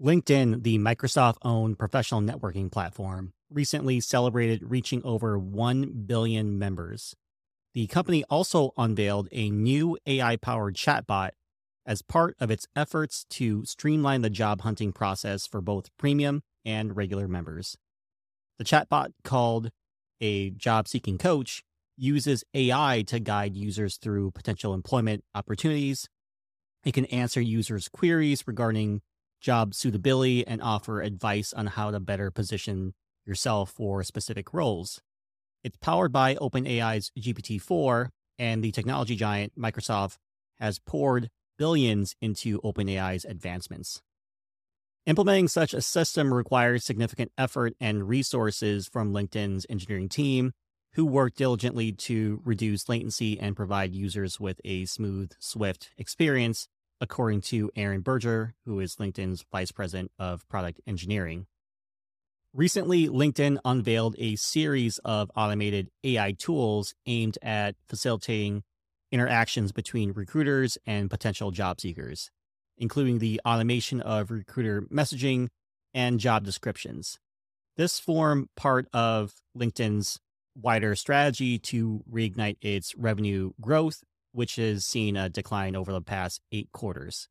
LinkedIn, the Microsoft owned professional networking platform, recently celebrated reaching over 1 billion members. The company also unveiled a new AI powered chatbot as part of its efforts to streamline the job hunting process for both premium and regular members. The chatbot, called a job seeking coach, uses AI to guide users through potential employment opportunities. It can answer users' queries regarding job suitability and offer advice on how to better position yourself for specific roles. It's powered by OpenAI's GPT 4, and the technology giant Microsoft has poured billions into OpenAI's advancements. Implementing such a system requires significant effort and resources from LinkedIn's engineering team, who work diligently to reduce latency and provide users with a smooth, swift experience, according to Erran Berger, who is LinkedIn's vice president of product engineering. Recently, LinkedIn unveiled a series of automated AI tools aimed at facilitating interactions between recruiters and potential job seekers, including the automation of recruiter messaging and job descriptions. This form part of LinkedIn's wider strategy to reignite its revenue growth, which has seen a decline over the past eight quarters.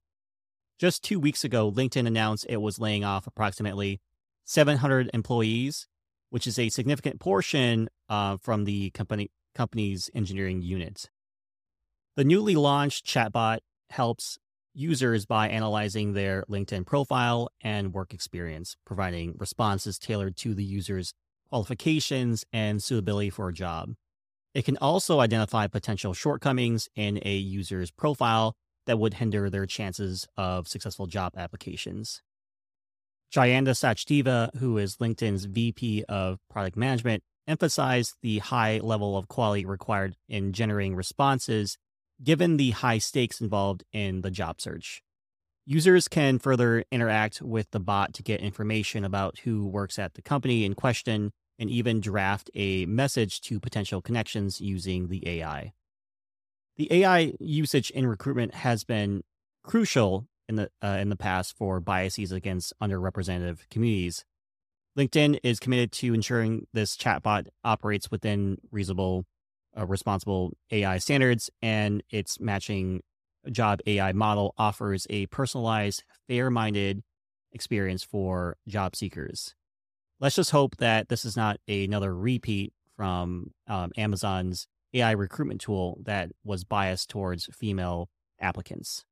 Just two weeks ago, LinkedIn announced it was laying off approximately 700 employees, which is a significant portion uh, from the company company's engineering unit. The newly launched chatbot helps users by analyzing their LinkedIn profile and work experience, providing responses tailored to the user's qualifications and suitability for a job. It can also identify potential shortcomings in a user's profile that would hinder their chances of successful job applications. Gyanda Sachdeva, who is LinkedIn's VP of Product Management, emphasized the high level of quality required in generating responses given the high stakes involved in the job search. Users can further interact with the bot to get information about who works at the company in question and even draft a message to potential connections using the AI. The AI usage in recruitment has been crucial in the uh, in the past for biases against underrepresented communities. LinkedIn is committed to ensuring this chatbot operates within reasonable uh, responsible AI standards, and its matching job AI model offers a personalized, fair minded experience for job seekers. Let's just hope that this is not another repeat from um, Amazon's AI recruitment tool that was biased towards female applicants.